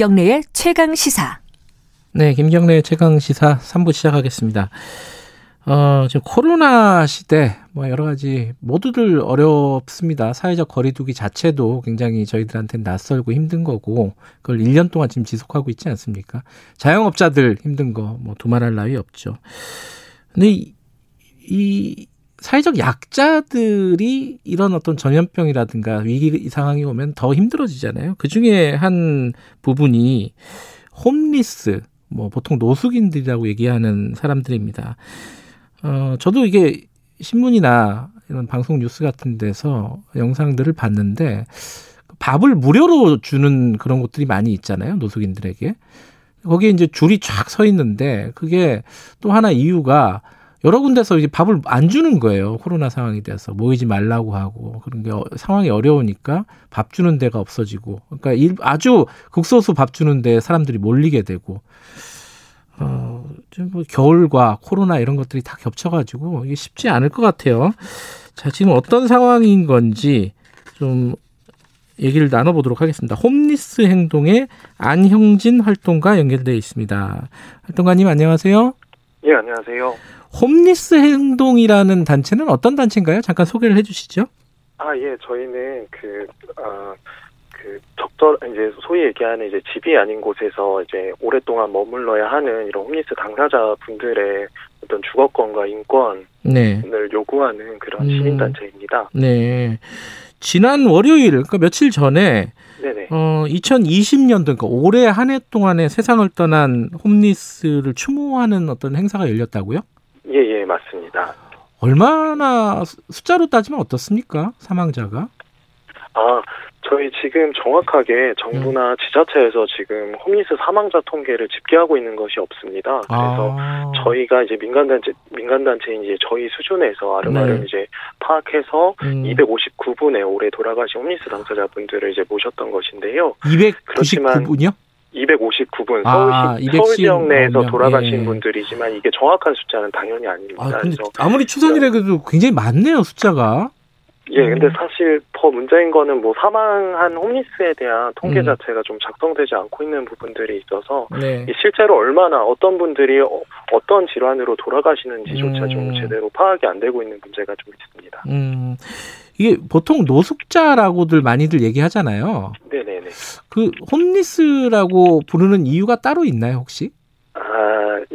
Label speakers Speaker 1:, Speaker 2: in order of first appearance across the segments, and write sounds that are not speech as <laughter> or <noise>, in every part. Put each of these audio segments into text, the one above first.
Speaker 1: 김경래의 최강 시사.
Speaker 2: 네, 김경래의 최강 시사 3부 시작하겠습니다. 어, 지금 코로나 시대, 뭐 여러 가지 모두들 어렵습니다. 사회적 거리두기 자체도 굉장히 저희들한테는 낯설고 힘든 거고, 그걸 1년 동안 지금 지속하고 있지 않습니까? 자영업자들 힘든 거, 뭐 두말할 나위 없죠. 근데 이, 이 사회적 약자들이 이런 어떤 전염병이라든가 위기 상황이 오면 더 힘들어지잖아요. 그 중에 한 부분이 홈리스, 뭐 보통 노숙인들이라고 얘기하는 사람들입니다. 어, 저도 이게 신문이나 이런 방송 뉴스 같은 데서 영상들을 봤는데 밥을 무료로 주는 그런 곳들이 많이 있잖아요. 노숙인들에게. 거기에 이제 줄이 쫙 서 있는데 그게 또 하나 이유가 여러 군데서 이제 밥을 안 주는 거예요. 코로나 상황이 돼서 모이지 말라고 하고 그런 게 어, 상황이 어려우니까 밥 주는 데가 없어지고 그러니까 일, 아주 극소수 밥 주는 데 사람들이 몰리게 되고 어, 좀뭐 겨울과 코로나 이런 것들이 다 겹쳐가지고 이게 쉽지 않을 것 같아요. 자, 지금 어떤 상황인 건지 좀 얘기를 나눠보도록 하겠습니다. 홈리스 행동의 안형진 활동가 연결되어 있습니다. 활동가님 안녕하세요.
Speaker 3: 예, 안녕하세요.
Speaker 2: 홈리스 행동이라는 단체는 어떤 단체인가요? 잠깐 소개를 해주시죠.
Speaker 3: 아, 예, 저희는 그, 아, 그 적절 이제 소위 얘기하는 이제 집이 아닌 곳에서 이제 오랫동안 머물러야 하는 이런 홈리스 당사자 분들의 어떤 주거권과 인권을 네. 요구하는 그런 음. 시민 단체입니다.
Speaker 2: 네. 지난 월요일 그러니까 며칠 전에 네네. 어 2020년도 그러니까 올해 한 해 동안에 세상을 떠난 홈리스를 추모하는 어떤 행사가 열렸다고요?
Speaker 3: 예, 예, 맞습니다.
Speaker 2: 얼마나 숫자로 따지면 어떻습니까? 사망자가?
Speaker 3: 아, 저희 지금 정확하게 정부나 음. 지자체에서 지금 홈리스 사망자 통계를 집계하고 있는 것이 없습니다. 그래서 아. 저희가 이제 민간단체, 민간단체인 이제 저희 수준에서 아름아름 네. 이제 파악해서 음. 259분에 올해 돌아가신 홈리스 당사자분들을 이제 모셨던 것인데요.
Speaker 2: 299분이요?
Speaker 3: 259분 아, 서울시 서울 지역 내에서 돌아가신 예. 분들이지만 이게 정확한 숫자는 당연히 아닙니다.
Speaker 2: 아, 근데 아무리 추산이라도 굉장히 많네요 숫자가.
Speaker 3: 예, 근데 음. 사실 더 문제인 거는 뭐 사망한 홈리스에 대한 통계 음. 자체가 좀 작성되지 않고 있는 부분들이 있어서 네. 실제로 얼마나 어떤 분들이 어, 떤 질환으로 돌아가시는지조차 음. 좀 제대로 파악이 안 되고 있는 문제가 좀 있습니다.
Speaker 2: 음. 이게 보통 노숙자라고들 많이들 얘기하잖아요.
Speaker 3: 네네네.
Speaker 2: 그 홈리스라고 부르는 이유가 따로 있나요, 혹시?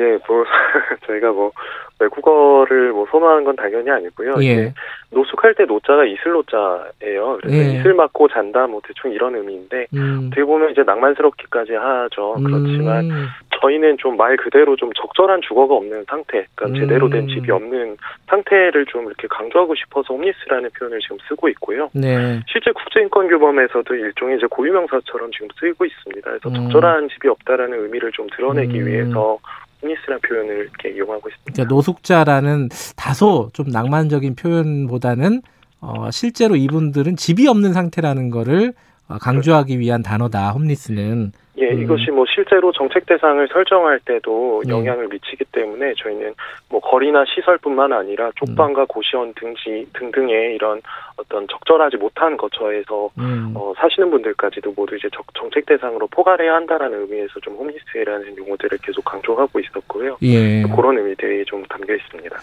Speaker 3: 아, 예, 뭐, <laughs> 저희가 뭐, 외국어를 뭐 선호하는 건 당연히 아니고요. 예. 노숙할 때 노자가 이슬 노자예요. 그래서 예. 이슬 맞고 잔다 뭐 대충 이런 의미인데 음. 어떻게 보면 이제 낭만스럽기까지 하죠. 그렇지만 음. 저희는 좀 말 그대로 좀 적절한 주거가 없는 상태, 그러니까 음. 제대로 된 집이 없는 상태를 좀 이렇게 강조하고 싶어서 홈리스라는 표현을 지금 쓰고 있고요. 네. 실제 국제인권규범에서도 일종의 이제 고유명사처럼 지금 쓰이고 있습니다. 그래서 음. 적절한 집이 없다라는 의미를 좀 드러내기 음. 위해서 홈리스라는 표현을 이렇게 이용하고 있습니다.
Speaker 2: 그러니까 노숙자라는 다소 좀 낭만적인 표현보다는 어, 실제로 이분들은 집이 없는 상태라는 거를 어, 강조하기 위한 단어다. 홈리스는.
Speaker 3: 예, 음. 이것이 뭐 실제로 정책 대상을 설정할 때도 네. 영향을 네. 미치기 때문에 저희는 뭐 거리나 시설뿐만 아니라 쪽방과 음. 고시원 등지 등등의 이런 어떤 적절하지 못한 거처에서 음. 어, 사시는 분들까지도 모두 이제 적, 정책 대상으로 포괄해야 한다라는 의미에서 좀 홈리스라는 용어들을 계속 강조하고 있었고요. 예. 그런 의미들이 좀 담겨 있습니다.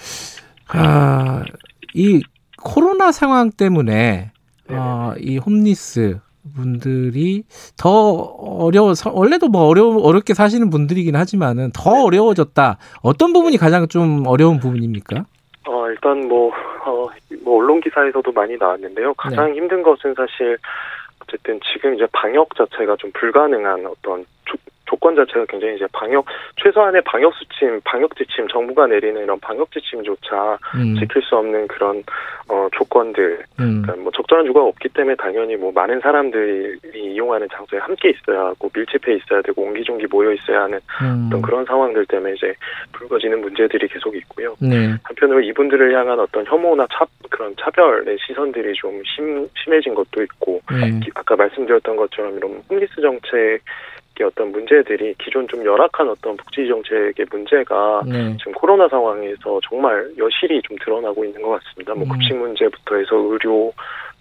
Speaker 2: 아, 이 코로나 상황 때문에 어, 이 홈리스 분들이 더 어려워 원래도 뭐 어려 어렵게 사시는 분들이긴 하지만은 더 네. 어려워졌다. 어떤 부분이 가장 좀 어려운 부분입니까?
Speaker 3: 어 일단 뭐, 어, 뭐 언론 기사에서도 많이 나왔는데요. 가장 네. 힘든 것은 사실 어쨌든 지금 이제 방역 자체가 좀 불가능한 어떤 조 건 자체가 굉장히 이제 방역 최소한의 방역 수침, 방역 지침 정부가 내리는 이런 방역 지침조차 음. 지킬 수 없는 그런 어 조건들, 음. 그러니까 뭐 적절한 주거가 없기 때문에 당연히 뭐 많은 사람들이 이용하는 장소에 함께 있어야 하고 밀집해 있어야 되고 옹기종기 모여 있어야 하는 음. 어떤 그런 상황들 때문에 이제 불거지는 문제들이 계속 있고요. 네. 한편으로 이분들을 향한 어떤 혐오나 차 그런 차별의 시선들이 좀 심, 심해진 것도 있고 네. 아까 말씀드렸던 것처럼 이런 홈리스 정책 어떤 문제들이 기존 좀 열악한 어떤 복지 정책의 문제가
Speaker 2: 네.
Speaker 3: 지금 코로나 상황에서 정말 여실히 좀 드러나고 있는 것 같습니다. 뭐
Speaker 2: 음.
Speaker 3: 급식 문제부터 해서 의료,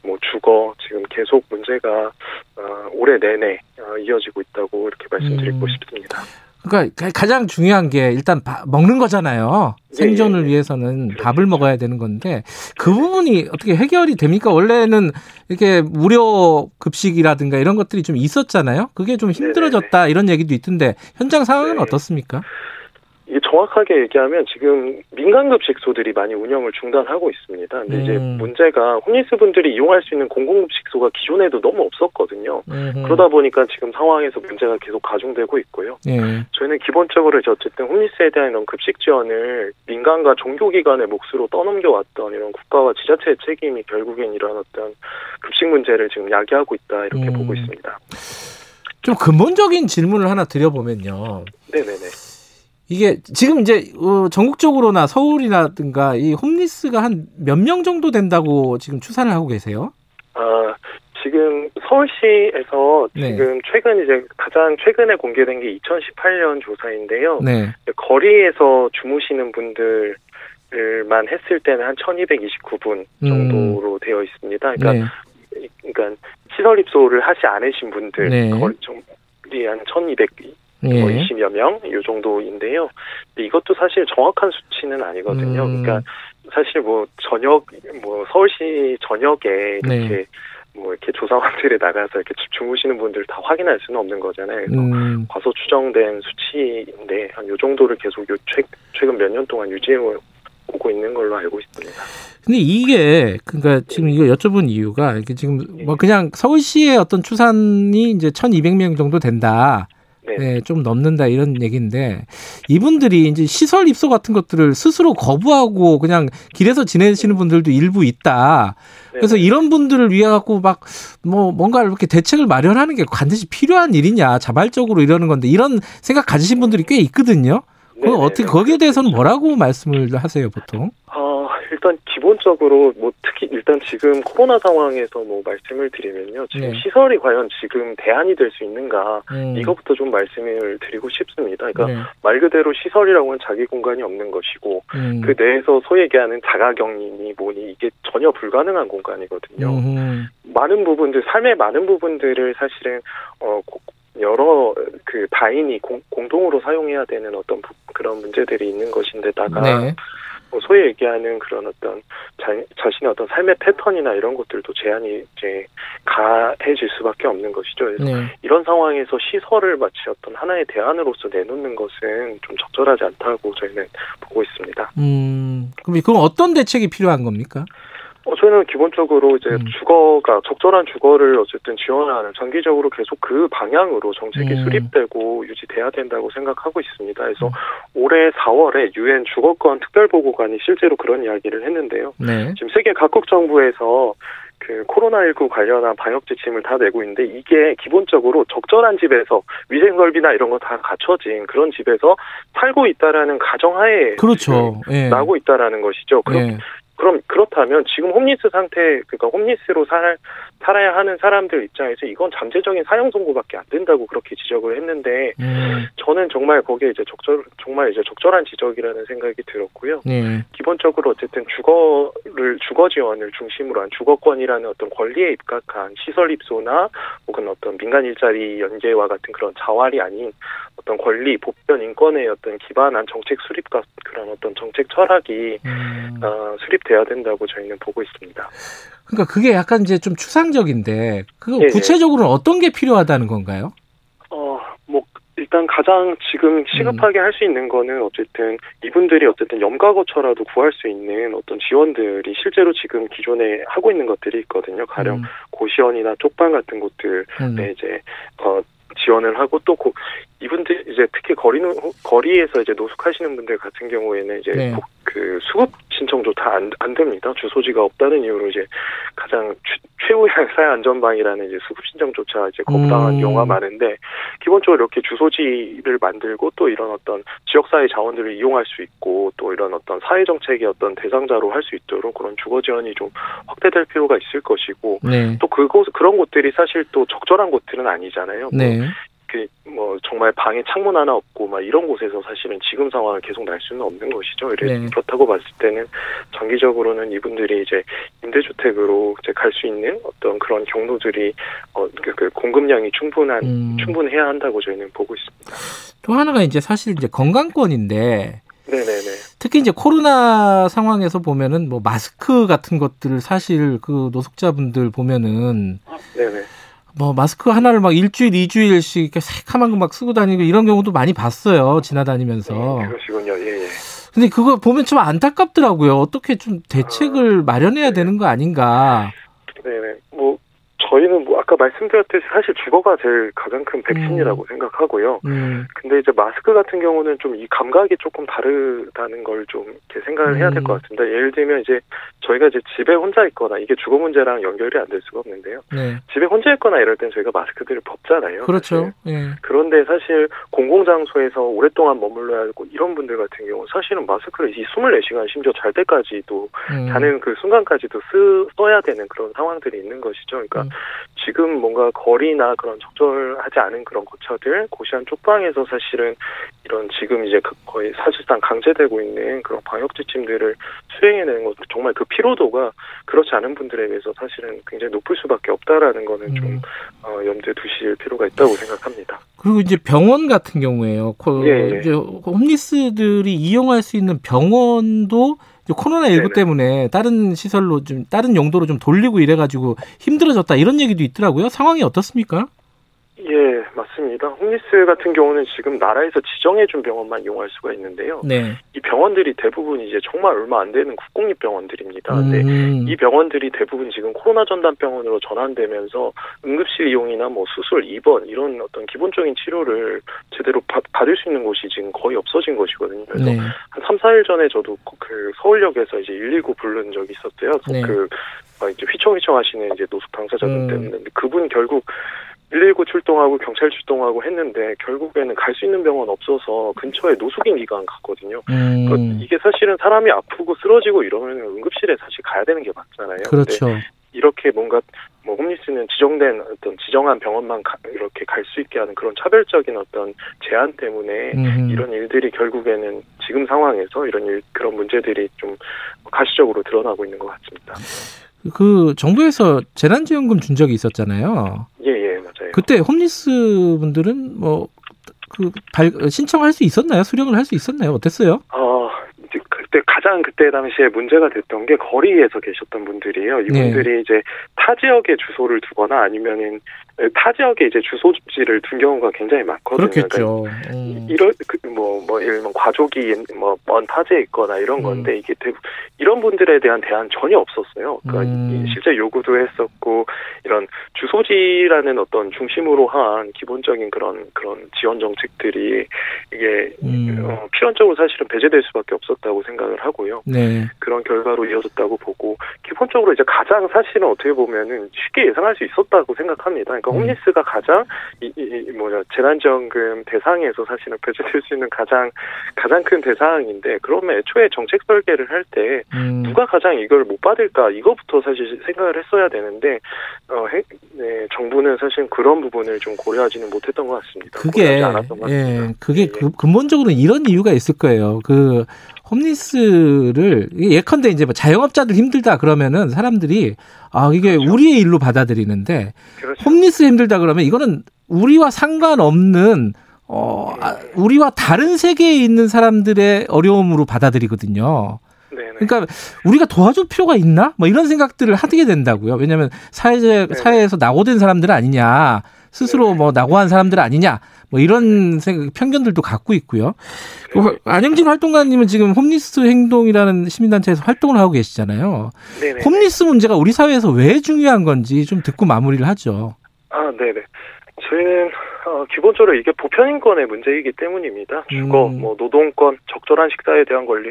Speaker 3: 뭐 주거 지금 계속 문제가 어, 올해 내내 어, 이어지고 있다고 이렇게 말씀드리고
Speaker 2: 음.
Speaker 3: 싶습니다.
Speaker 2: 그러니까 가- 가장 중요한 게 일단 바- 먹는 거잖아요. 생존을
Speaker 3: 예, 예.
Speaker 2: 위해서는
Speaker 3: 그렇죠.
Speaker 2: 밥을 먹어야 되는 건데 그 부분이 어떻게 해결이 됩니까? 원래는 이렇게 무료 급식이라든가 이런 것들이 좀 있었잖아요. 그게 좀 힘들어졌다 이런 얘기도 있던데 현장 상황은
Speaker 3: 네.
Speaker 2: 어떻습니까?
Speaker 3: 이게 정확하게 얘기하면 지금 민간급식소들이 많이 운영을 중단하고 있습니다. 근데 이제
Speaker 2: 음.
Speaker 3: 문제가 홈리스 분들이 이용할 수 있는 공공급식소가 기존에도 너무 없었거든요.
Speaker 2: 음흠.
Speaker 3: 그러다 보니까 지금 상황에서 문제가 계속 가중되고 있고요.
Speaker 2: 예.
Speaker 3: 저희는 기본적으로 이제 어쨌든 홈리스에 대한 이런 급식 지원을 민간과 종교기관의 몫으로 떠넘겨왔던 이런 국가와 지자체의 책임이 결국엔 이런 어떤 급식 문제를 지금 야기하고 있다 이렇게
Speaker 2: 음.
Speaker 3: 보고 있습니다.
Speaker 2: 좀 근본적인 질문을 하나 드려보면요.
Speaker 3: 네네네.
Speaker 2: 이게 지금 이제 어, 전국적으로나 서울이라든가 이 홈리스가 한 몇 명 정도 된다고 지금 추산을 하고 계세요?
Speaker 3: 아, 지금 서울시에서
Speaker 2: 네.
Speaker 3: 지금 최근 이제 가장 최근에 공개된 게 2018년 조사인데요.
Speaker 2: 네.
Speaker 3: 거리에서 주무시는 분들 만 했을 때는 한 1229분 정도로 되어 있습니다. 그러니까,
Speaker 2: 네.
Speaker 3: 이- 그러니까 시설 입소를 하지 않으신 분들
Speaker 2: 네.
Speaker 3: 거리 한 1200,
Speaker 2: 예.
Speaker 3: 뭐 20여 명, 이 정도인데요. 이것도 사실 정확한 수치는 아니거든요.
Speaker 2: 음.
Speaker 3: 그러니까 사실 뭐 저녁, 뭐 서울시 저녁에 이렇게
Speaker 2: 네.
Speaker 3: 뭐 이렇게 조사관들이 나가서 이렇게 주- 주무시는 분들 다 확인할 수는 없는 거잖아요. 그래서
Speaker 2: 음,
Speaker 3: 과소 추정된 수치인데 한 요 정도를 계속 요 최, 최근 몇 년 동안 유지해 오고 있는 걸로 알고 있습니다.
Speaker 2: 근데 이게 그러니까 지금 이거 여쭤본 이유가 이게 지금 뭐 그냥 서울시의 어떤 추산이 이제 1,200명 정도 된다.
Speaker 3: 네.
Speaker 2: 네, 좀 넘는다 이런 얘기인데 이분들이 이제 시설 입소 같은 것들을 스스로 거부하고 그냥 길에서 지내시는 분들도 일부 있다. 그래서
Speaker 3: 네.
Speaker 2: 이런 분들을 위해 갖고 막 뭐 뭔가 이렇게 대책을 마련하는 게 반드시 필요한 일이냐 자발적으로 이러는 건데 이런 생각 가지신 분들이 꽤 있거든요. 그
Speaker 3: 네네.
Speaker 2: 어떻게 거기에 대해서는 뭐라고 말씀을 하세요 보통?
Speaker 3: 어, 일단 기본적으로 뭐 특히 일단 지금 코로나 상황에서 뭐 말씀을 드리면요. 지금
Speaker 2: 네.
Speaker 3: 시설이 과연 지금 대안이 될 수 있는가
Speaker 2: 음,
Speaker 3: 이거부터 좀 말씀을 드리고 싶습니다. 그러니까
Speaker 2: 네.
Speaker 3: 말 그대로 시설이라고는 자기 공간이 없는 것이고
Speaker 2: 음,
Speaker 3: 그 내에서 소위 얘기하는 자가격리니 뭐니 이게 전혀 불가능한 공간이거든요.
Speaker 2: 음,
Speaker 3: 많은 부분들 삶의 많은 부분들을 사실은 어 고- 여러 그 다인이 공, 공동으로 사용해야 되는 어떤 부- 그런 문제들이 있는 것인데다가
Speaker 2: 네.
Speaker 3: 뭐 소위 얘기하는 그런 어떤 자, 자신의 어떤 삶의 패턴이나 이런 것들도 제한이 이제 가해질 수밖에 없는 것이죠. 그래서
Speaker 2: 네.
Speaker 3: 이런 상황에서 시설을 마치 어떤 하나의 대안으로서 내놓는 것은 좀 적절하지 않다고 저희는 보고 있습니다.
Speaker 2: 음, 그럼 그럼 어떤 대책이 필요한 겁니까?
Speaker 3: 어, 저희는 기본적으로 이제
Speaker 2: 음.
Speaker 3: 주거가 적절한 주거를 어쨌든 지원하는 장기적으로 계속 그 방향으로 정책이
Speaker 2: 음.
Speaker 3: 수립되고 유지돼야 된다고 생각하고 있습니다. 그래서
Speaker 2: 음.
Speaker 3: 올해 4월에 유엔 주거권 특별보고관이 실제로 그런 이야기를 했는데요.
Speaker 2: 네.
Speaker 3: 지금 세계 각국 정부에서 그 코로나19 관련한 방역 지침을 다 내고 있는데 이게 기본적으로 적절한 집에서 위생 설비나 이런 거 다 갖춰진 그런 집에서 살고 있다라는 가정하에
Speaker 2: 그렇죠. 예.
Speaker 3: 나고 있다라는 것이죠. 그럼
Speaker 2: 예.
Speaker 3: 그럼 그렇다면 지금 홈리스 상태 그러니까 홈리스로 살 살아야 하는 사람들 입장에서 이건 잠재적인 사형 선고밖에 안 된다고 그렇게 지적을 했는데
Speaker 2: 음,
Speaker 3: 저는 정말 거기에 이제 적절 정말 이제 적절한 지적이라는 생각이 들었고요.
Speaker 2: 네.
Speaker 3: 기본적으로 어쨌든 주거를 주거 지원을 중심으로 한 주거권이라는 어떤 권리에 입각한 시설 입소나 혹은 어떤 민간 일자리 연계와 같은 그런 자활이 아닌 어떤 권리 보편 인권의 어떤 기반한 정책 수립과 그런 어떤 정책 철학이
Speaker 2: 음.
Speaker 3: 어, 수립 돼야 된다고 저희는 보고 있습니다.
Speaker 2: 그러니까 그게 약간 이제 좀 추상적인데 그. 구체적으로는 어떤 게 필요하다는 건가요?
Speaker 3: 어, 뭐, 일단 가장 지금 시급하게 할수 있는 거는 어쨌든 이분들이 어쨌든 염가거처라도 구할 수 있는 어떤 지원들이 실제로 지금 기존에 하고 있는 것들이 있거든요. 가령
Speaker 2: 음,
Speaker 3: 고시원이나 쪽방 같은 곳들에
Speaker 2: 음,
Speaker 3: 이제, 어, 지원을 하고 또 고, 이분들 이제 특히 거리는 거리에서 이제 노숙하시는 분들 같은 경우에는 이제
Speaker 2: 네.
Speaker 3: 고- 그 수급 신청도 다안안 됩니다. 주소지가 없다는 이유로 이제 가장 최, 최후의 <laughs> 사회 안전방이라는 이제 수급 신청조차 이제 거부당한
Speaker 2: 음.
Speaker 3: 경우가 많은데 기본적으로 이렇게 주소지를 만들고 또 이런 어떤 지역사회 자원들을 이용할 수 있고 또 이런 어떤 사회 정책의 어떤 대상자로 할 수 있도록 그런 주거 지원이 좀 확대될 필요가 있을 것이고
Speaker 2: 네.
Speaker 3: 또 그곳 그런 곳들이 사실 또 적절한 곳들은 아니잖아요. 뭐
Speaker 2: 네.
Speaker 3: 그, 뭐, 정말 방에 창문 하나 없고 막 이런 곳에서 사실은 지금 상황을 계속 날 수는 없는 것이죠.
Speaker 2: 네.
Speaker 3: 그렇다고 봤을 때는 장기적으로는 이분들이 이제 임대주택으로 이제 갈 수 있는 어떤 그런 경로들이 어, 그, 그 공급량이 충분한
Speaker 2: 음.
Speaker 3: 충분해야 한다고 저희는 보고 있습니다.
Speaker 2: 또 하나가 이제 사실 이제 건강권인데
Speaker 3: 네네네.
Speaker 2: 특히 이제 코로나 상황에서 보면은 뭐 마스크 같은 것들을 사실 그 노숙자분들 보면은
Speaker 3: 네네.
Speaker 2: 뭐 마스크 하나를 막 일주일 이주일씩 이렇게 새카만 거 막 쓰고 다니고 이런 경우도 많이 봤어요 지나다니면서
Speaker 3: 음, 그러시군요. 예, 예.
Speaker 2: 근데 그거 보면 좀 안타깝더라고요 어떻게 좀 대책을 마련해야 되는 거 아닌가
Speaker 3: 아까 말씀드렸듯이 사실 주거가 제일 가장 큰 백신이라고 생각하고요.
Speaker 2: 음,
Speaker 3: 근데 이제 마스크 같은 경우는 좀 이 감각이 조금 다르다는 걸 좀 이렇게 생각을 해야 될것
Speaker 2: 음.
Speaker 3: 같습니다. 예를 들면 이제 저희가 이제 집에 혼자 있거나 이게 주거 문제랑 연결이 안 될 수가 없는데요.
Speaker 2: 네
Speaker 3: 집에 혼자 있거나 이럴 땐 저희가 마스크들을 벗잖아요.
Speaker 2: 그렇죠. 예.
Speaker 3: 그런데 사실 공공장소에서 오랫동안 머물러야 하고 이런 분들 같은 경우 사실은 마스크를 이 24시간 심지어 잘 때까지도
Speaker 2: 음.
Speaker 3: 자는 그 순간까지도 쓰, 써야 되는 그런 상황들이 있는 것이죠. 그러니까
Speaker 2: 음.
Speaker 3: 지금 뭔가 거리나 그런 적절하지 않은 그런 거처들, 고시한 쪽방에서 사실은 이런 지금 이제 그 거의 사실상 강제되고 있는 그런 방역 지침들을 수행해내는 것 정말 그 피로도가 그렇지 않은 분들에 비해서 사실은 굉장히 높을 수밖에 없다라는 거는 좀
Speaker 2: 음.
Speaker 3: 어, 염두에 두실 필요가 있다고 생각합니다.
Speaker 2: 그리고 이제 병원 같은 경우에요. 코,
Speaker 3: 예, 예.
Speaker 2: 이제 홈리스들이 이용할 수 있는 병원도 코로나 19
Speaker 3: 네네.
Speaker 2: 때문에 다른 시설로 좀 다른 용도로 좀 돌리고 이래 가지고 힘들어졌다 이런 얘기도 있더라고요. 상황이 어떻습니까?
Speaker 3: 예, 맞습니다. 홈리스 같은 경우는 지금 나라에서 지정해준 병원만 이용할 수가 있는데요.
Speaker 2: 네.
Speaker 3: 이 병원들이 대부분 이제 정말 얼마 안 되는 국공립 병원들입니다. 근데
Speaker 2: 음,
Speaker 3: 이 병원들이 대부분 지금 코로나 전담 병원으로 전환되면서 응급실 이용이나 뭐 수술, 입원 이런 어떤 기본적인 치료를 제대로 받, 받을 수 있는 곳이 지금 거의 없어진 것이거든요. 그래서
Speaker 2: 네.
Speaker 3: 한 3, 4일 전에 저도 그 서울역에서 이제 119 부른 적이 있었어요.
Speaker 2: 네.
Speaker 3: 그 어, 이제 휘청휘청 하시는 이제 노숙 당사자분
Speaker 2: 음.
Speaker 3: 때문에 그분 결국 119 출동하고 경찰 출동하고 했는데 결국에는 갈 수 있는 병원 없어서 근처에 노숙인 기관 갔거든요. 그
Speaker 2: 음,
Speaker 3: 이게 사실은 사람이 아프고 쓰러지고 이러면 응급실에 사실 가야 되는 게 맞잖아요.
Speaker 2: 그렇죠.
Speaker 3: 이렇게 뭔가 뭐 홈리스는 지정된 어떤 지정한 병원만 가- 이렇게 갈 수 있게 하는 그런 차별적인 어떤 제한 때문에
Speaker 2: 음,
Speaker 3: 이런 일들이 결국에는 지금 상황에서 이런 일, 그런 문제들이 좀 가시적으로 드러나고 있는 것 같습니다.
Speaker 2: 그 정부에서 재난지원금 준 적이 있었잖아요.
Speaker 3: 예, 예.
Speaker 2: 그때 홈리스 분들은 뭐 그 신청할 수 있었나요? 수령을 할 수 있었나요? 어땠어요?
Speaker 3: 어, 이제 그때 가장 그때 당시에 문제가 됐던 게 거리에서 계셨던 분들이에요. 이분들이 이제 타 지역에 주소를 두거나 아니면은 타 지역에 이제 주소지를 둔 경우가 굉장히 많거든요. 그러니까
Speaker 2: 그렇겠죠. 음.
Speaker 3: 이런 그뭐뭐 예를 들면 가족이 뭐먼 타지에 있거나 이런 건데
Speaker 2: 음.
Speaker 3: 이게 대부 이런 분들에 대한 대안 전혀 없었어요. 그러니까
Speaker 2: 음.
Speaker 3: 이- 실제 요구도 했었고 이런 주소지라는 어떤 중심으로 한 기본적인 그런 그런 지원 정책들이 이게
Speaker 2: 음.
Speaker 3: 어, 필연적으로 사실은 배제될 수밖에 없었다고 생각을 하고요.
Speaker 2: 네.
Speaker 3: 그런 결과로 이어졌다고 보고 기본적으로 이제 가장 사실은 어떻게 보면은 쉽게 예상할 수 있었다고 생각합니다. 그러니까
Speaker 2: 음.
Speaker 3: 홈리스가 가장 이, 이, 이 뭐냐 재난지원금 대상에서 사실은 배제될 수 있는 가장 가장 큰 대상인데 그러면 애초에 정책 설계를 할때
Speaker 2: 음.
Speaker 3: 누가 가장 이걸 못 받을까 이거부터 사실 생각을 했어야 되는데 어, 해- 네, 정부는 사실 그런 부분을 좀 고려하지는 못했던 것 같습니다.
Speaker 2: 그게
Speaker 3: 것 같습니다.
Speaker 2: 예, 그게
Speaker 3: 예.
Speaker 2: 그- 근본적으로 이런 이유가 있을 거예요. 그 홈리스를 예컨대 이제 뭐 자영업자들 힘들다 그러면은 사람들이 아 이게 우리의 일로 받아들이는데
Speaker 3: 그렇죠.
Speaker 2: 홈리스 힘들다 그러면 이거는 우리와 상관없는 어 아, 우리와 다른 세계에 있는 사람들의 어려움으로 받아들이거든요.
Speaker 3: 네네.
Speaker 2: 그러니까 우리가 도와줄 필요가 있나? 뭐 이런 생각들을 하게 된다고요. 왜냐하면 사회
Speaker 3: 네.
Speaker 2: 사회에서 낙오된 사람들 아니냐, 스스로 뭐 낙오한 사람들 아니냐, 뭐 이런 생각, 편견들도 갖고 있고요. 그 안영진 활동가님은 지금 홈리스 행동이라는 시민단체에서 활동을 하고 계시잖아요.
Speaker 3: 네네.
Speaker 2: 홈리스 문제가 우리 사회에서 왜 중요한 건지 좀 듣고 마무리를 하죠.
Speaker 3: 아, 네네. 저희는 어, 기본적으로 이게 보편인권의 문제이기 때문입니다. 주거,
Speaker 2: 음.
Speaker 3: 뭐 노동권, 적절한 식사에 대한 권리.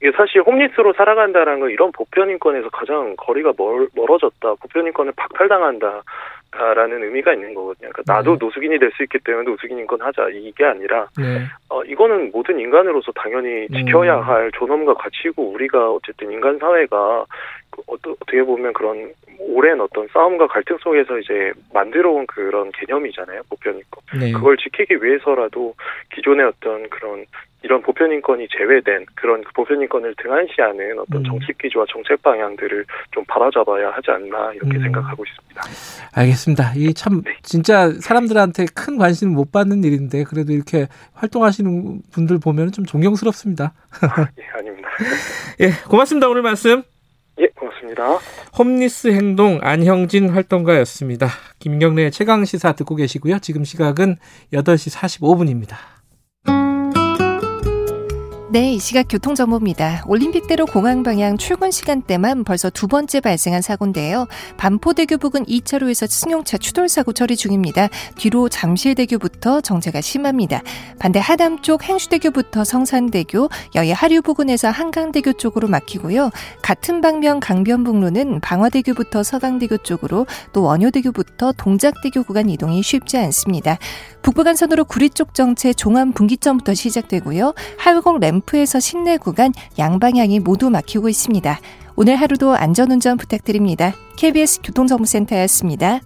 Speaker 3: 이게 사실 홈리스로 살아간다는 건 이런 보편인권에서 가장 거리가 멀, 멀어졌다. 보편인권을 박탈당한다. 라는 의미가 있는 거거든요. 그러니까 나도 네. 노숙인이 될 수 있기 때문에 노숙인 인권 하자 이게 아니라 네. 어, 이거는 모든 인간으로서 당연히 지켜야 음. 할 존엄과 가치고 우리가 어쨌든 인간 사회가 그 어떻게 보면 그런 오랜 어떤 싸움과 갈등 속에서 이제 만들어온 그런 개념이잖아요 보편인권. 네. 그걸 지키기 위해서라도 기존의 어떤 그런 이런 보편인권이 제외된 그런 보편인권을 등한시하는 어떤 음. 정책 기조와 정책 방향들을 좀 바라잡아야 하지 않나 이렇게 음. 생각하고 있습니다.
Speaker 2: 알겠습니다. 이참 네. 진짜 사람들한테 큰 관심을 못 받는 일인데 그래도 이렇게 활동하시는 분들 보면 좀 존경스럽습니다.
Speaker 3: 아, 예, 아닙니다. <laughs>
Speaker 2: 예, 고맙습니다. 오늘 말씀.
Speaker 3: 예, 고맙습니다.
Speaker 2: 홈리스 행동 안형진 활동가였습니다. 김경래 최강 시사 듣고 계시고요. 지금 시각은 8시 45분입니다.
Speaker 1: 네, 이 시각 교통정보입니다. 올림픽대로 공항 방향 출근 시간대만 벌써 두 번째 발생한 사고인데요. 반포대교 부근 2차로에서 승용차 추돌 사고 처리 중입니다. 뒤로 잠실대교부터 정체가 심합니다. 반대 하남 쪽 행주대교부터 성산대교, 여의 하류 부근에서 한강대교 쪽으로 막히고요. 같은 방면 강변북로는 방화대교부터 서강대교 쪽으로 또 원효대교부터 동작대교 구간 이동이 쉽지 않습니다. 북부간선으로 구리 쪽 정체 종암 분기점부터 시작되고요. 하회공 램 프에서 신내 구간 양방향이 모두 막히고 있습니다. 오늘 하루도 안전운전 부탁드립니다. KBS 교통정보센터였습니다.